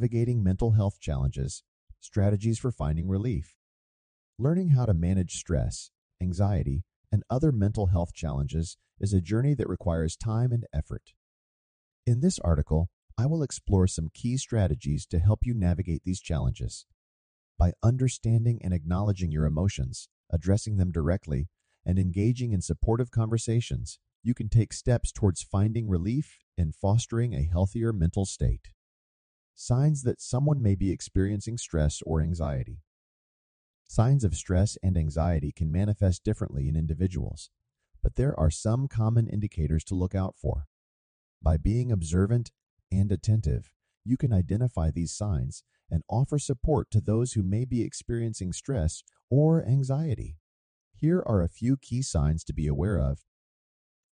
Navigating mental health challenges, strategies for finding relief. Learning how to manage stress, anxiety, and other mental health challenges is a journey that requires time and effort. In this article, I will explore some key strategies to help you navigate these challenges. By understanding and acknowledging your emotions, addressing them directly, and engaging in supportive conversations, you can take steps towards finding relief and fostering a healthier mental state. Signs that someone may be experiencing stress or anxiety. Signs of stress and anxiety can manifest differently in individuals, but there are some common indicators to look out for. By being observant and attentive, you can identify these signs and offer support to those who may be experiencing stress or anxiety. Here are a few key signs to be aware of.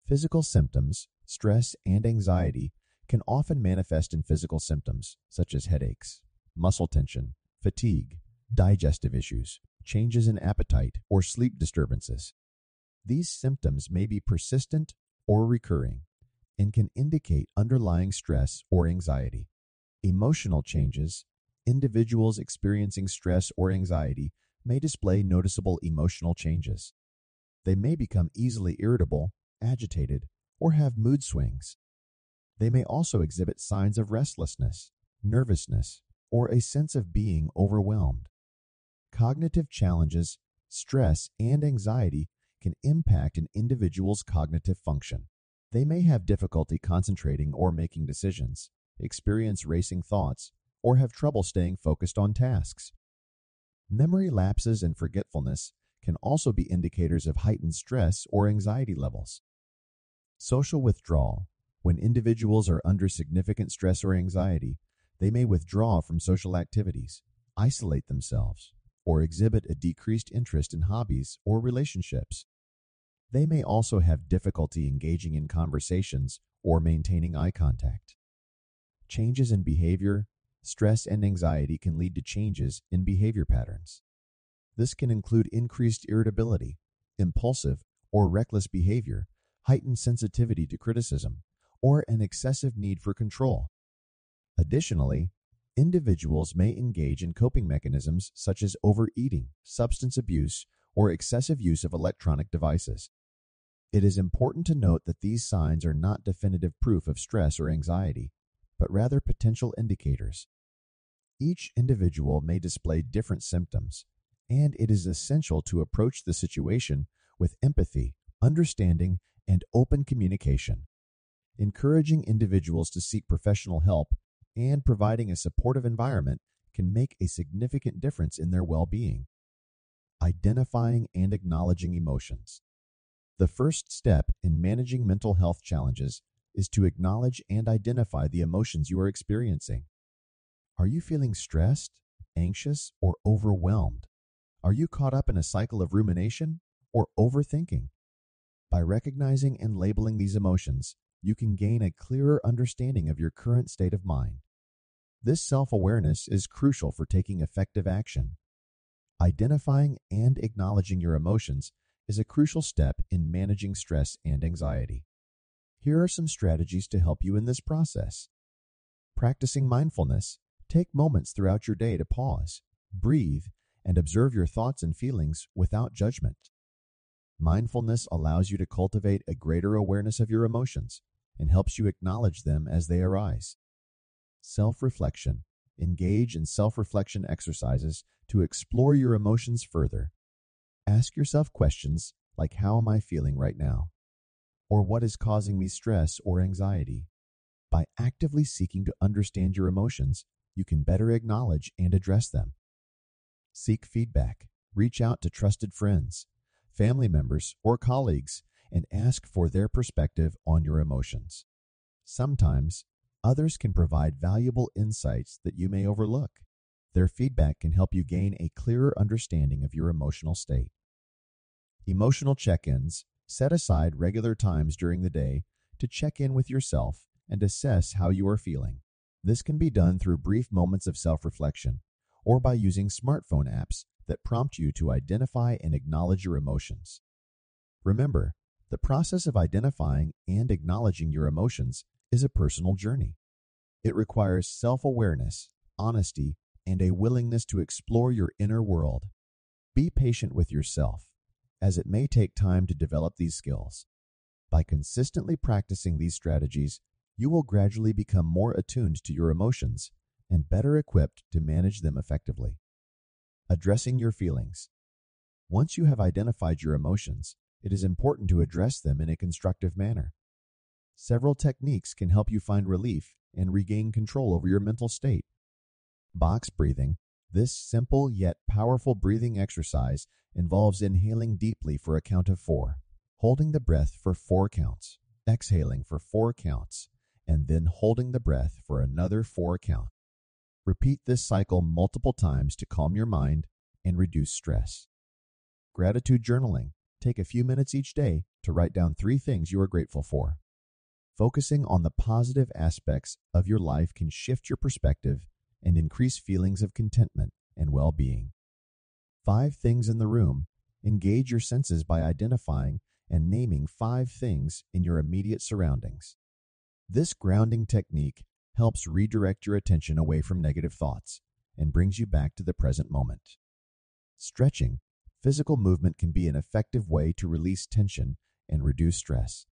Physical symptoms, stress, and anxiety can often manifest in physical symptoms such as headaches, muscle tension, fatigue, digestive issues, changes in appetite, or sleep disturbances. These symptoms may be persistent or recurring and can indicate underlying stress or anxiety. Emotional changes, individuals experiencing stress or anxiety may display noticeable emotional changes. They may become easily irritable, agitated, or have mood swings. They may also exhibit signs of restlessness, nervousness, or a sense of being overwhelmed. Cognitive challenges, stress, and anxiety can impact an individual's cognitive function. They may have difficulty concentrating or making decisions, experience racing thoughts, or have trouble staying focused on tasks. Memory lapses and forgetfulness can also be indicators of heightened stress or anxiety levels. Social withdrawal. When individuals are under significant stress or anxiety, they may withdraw from social activities, isolate themselves, or exhibit a decreased interest in hobbies or relationships. They may also have difficulty engaging in conversations or maintaining eye contact. Changes in behavior, stress, and anxiety can lead to changes in behavior patterns. This can include increased irritability, impulsive or reckless behavior, heightened sensitivity to criticism, or an excessive need for control. Additionally, individuals may engage in coping mechanisms such as overeating, substance abuse, or excessive use of electronic devices. It is important to note that these signs are not definitive proof of stress or anxiety, but rather potential indicators. Each individual may display different symptoms, and it is essential to approach the situation with empathy, understanding, and open communication. Encouraging individuals to seek professional help and providing a supportive environment can make a significant difference in their well being. Identifying and acknowledging emotions. The first step in managing mental health challenges is to acknowledge and identify the emotions you are experiencing. Are you feeling stressed, anxious, or overwhelmed? Are you caught up in a cycle of rumination or overthinking? By recognizing and labeling these emotions, you can gain a clearer understanding of your current state of mind. This self awareness is crucial for taking effective action. Identifying and acknowledging your emotions is a crucial step in managing stress and anxiety. Here are some strategies to help you in this process. Practicing mindfulness, take moments throughout your day to pause, breathe, and observe your thoughts and feelings without judgment. Mindfulness allows you to cultivate a greater awareness of your emotions and helps you acknowledge them as they arise. Self reflection. Engage in self reflection exercises to explore your emotions further. Ask yourself questions like How am I feeling right now? Or what is causing me stress or anxiety? By actively seeking to understand your emotions, you can better acknowledge and address them. Seek feedback. Reach out to trusted friends, family members, or colleagues and ask for their perspective on your emotions. Sometimes, others can provide valuable insights that you may overlook. Their feedback can help you gain a clearer understanding of your emotional state. Emotional check ins set aside regular times during the day to check in with yourself and assess how you are feeling. This can be done through brief moments of self reflection or by using smartphone apps that prompt you to identify and acknowledge your emotions. Remember, the process of identifying and acknowledging your emotions is a personal journey. It requires self awareness, honesty, and a willingness to explore your inner world. Be patient with yourself, as it may take time to develop these skills. By consistently practicing these strategies, you will gradually become more attuned to your emotions and better equipped to manage them effectively. Addressing your feelings. Once you have identified your emotions, it is important to address them in a constructive manner. Several techniques can help you find relief and regain control over your mental state. Box breathing. This simple yet powerful breathing exercise involves inhaling deeply for a count of four, holding the breath for four counts, exhaling for four counts, and then holding the breath for another four counts. Repeat this cycle multiple times to calm your mind and reduce stress. Gratitude journaling. Take a few minutes each day to write down three things you are grateful for. Focusing on the positive aspects of your life can shift your perspective and increase feelings of contentment and well being. Five things in the room. Engage your senses by identifying and naming five things in your immediate surroundings. This grounding technique helps redirect your attention away from negative thoughts and brings you back to the present moment. Stretching, physical movement can be an effective way to release tension and reduce stress.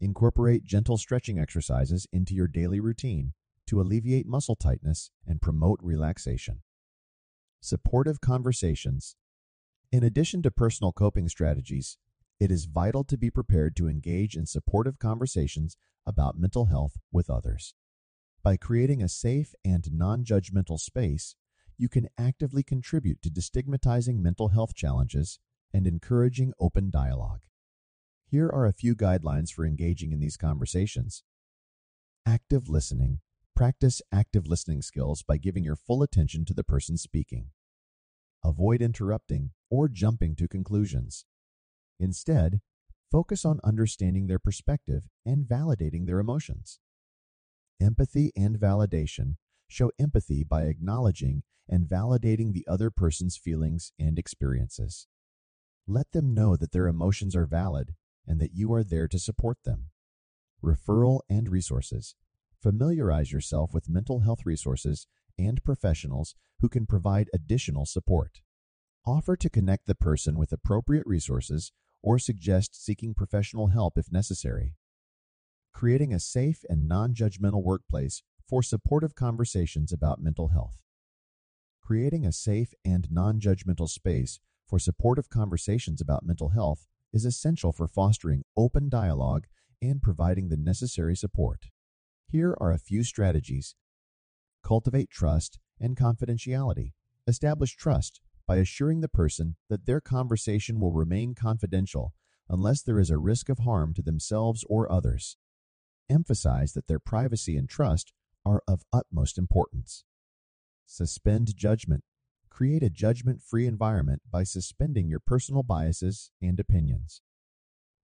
Incorporate gentle stretching exercises into your daily routine to alleviate muscle tightness and promote relaxation. Supportive conversations. In addition to personal coping strategies, it is vital to be prepared to engage in supportive conversations about mental health with others. By creating a safe and non judgmental space, you can actively contribute to destigmatizing mental health challenges and encouraging open dialogue. Here are a few guidelines for engaging in these conversations. Active listening. Practice active listening skills by giving your full attention to the person speaking. Avoid interrupting or jumping to conclusions. Instead, focus on understanding their perspective and validating their emotions. Empathy and validation show empathy by acknowledging and validating the other person's feelings and experiences. Let them know that their emotions are valid and that you are there to support them. Referral and resources. Familiarize yourself with mental health resources and professionals who can provide additional support. Offer to connect the person with appropriate resources or suggest seeking professional help if necessary creating a safe and non judgmental workplace for supportive conversations about mental health. Creating a safe and non judgmental space for supportive conversations about mental health is essential for fostering open dialogue and providing the necessary support. Here are a few strategies. Cultivate trust and confidentiality. Establish trust by assuring the person that their conversation will remain confidential unless there is a risk of harm to themselves or others emphasize that their privacy and trust are of utmost importance. Suspend judgment. Create a judgment free environment by suspending your personal biases and opinions.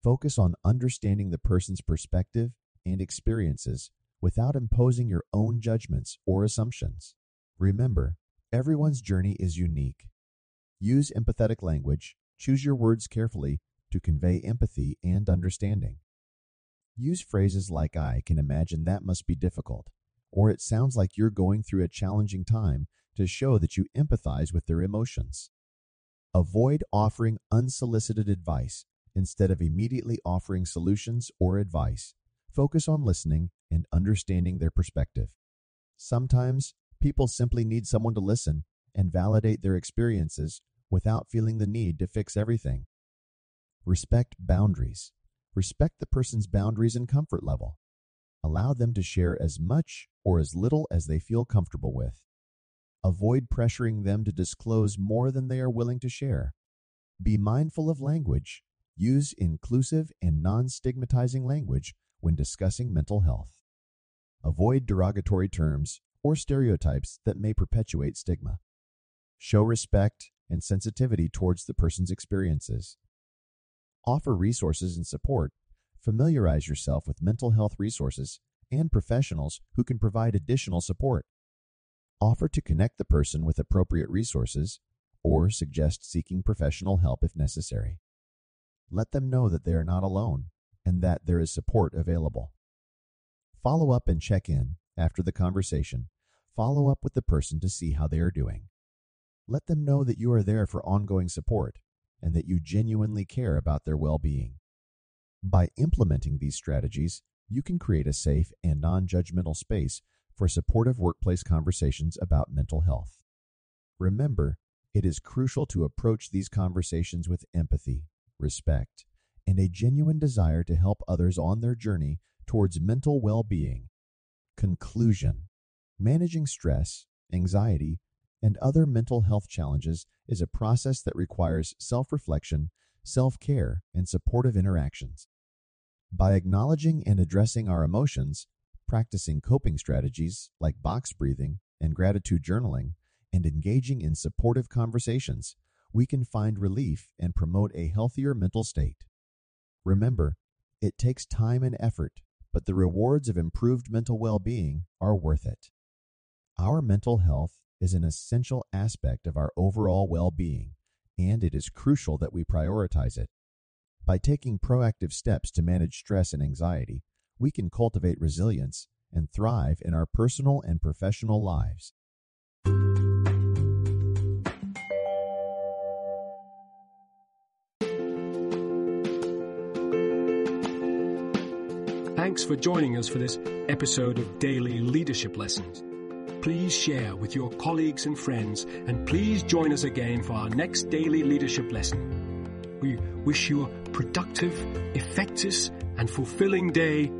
Focus on understanding the person's perspective and experiences without imposing your own judgments or assumptions. Remember, everyone's journey is unique. Use empathetic language, choose your words carefully to convey empathy and understanding. Use phrases like I can imagine that must be difficult, or it sounds like you're going through a challenging time to show that you empathize with their emotions. Avoid offering unsolicited advice instead of immediately offering solutions or advice. Focus on listening and understanding their perspective. Sometimes people simply need someone to listen and validate their experiences without feeling the need to fix everything. Respect boundaries. Respect the person's boundaries and comfort level. Allow them to share as much or as little as they feel comfortable with. Avoid pressuring them to disclose more than they are willing to share. Be mindful of language. Use inclusive and non stigmatizing language when discussing mental health. Avoid derogatory terms or stereotypes that may perpetuate stigma. Show respect and sensitivity towards the person's experiences. Offer resources and support. Familiarize yourself with mental health resources and professionals who can provide additional support. Offer to connect the person with appropriate resources or suggest seeking professional help if necessary. Let them know that they are not alone and that there is support available. Follow up and check in after the conversation. Follow up with the person to see how they are doing. Let them know that you are there for ongoing support and that you genuinely care about their well being. By implementing these strategies, you can create a safe and non judgmental space for supportive workplace conversations about mental health. Remember, it is crucial to approach these conversations with empathy, respect, and a genuine desire to help others on their journey towards mental well being. Conclusion Managing stress, anxiety, and other mental health challenges is a process that requires self reflection, self care, and supportive interactions. By acknowledging and addressing our emotions, practicing coping strategies like box breathing and gratitude journaling, and engaging in supportive conversations, we can find relief and promote a healthier mental state. Remember, it takes time and effort, but the rewards of improved mental well being are worth it. Our mental health is an essential aspect of our overall well being, and it is crucial that we prioritize it. By taking proactive steps to manage stress and anxiety, we can cultivate resilience and thrive in our personal and professional lives. Thanks for joining us for this episode of Daily Leadership Lessons. Please share with your colleagues and friends, and please join us again for our next daily leadership lesson. We wish you a productive, effective, and fulfilling day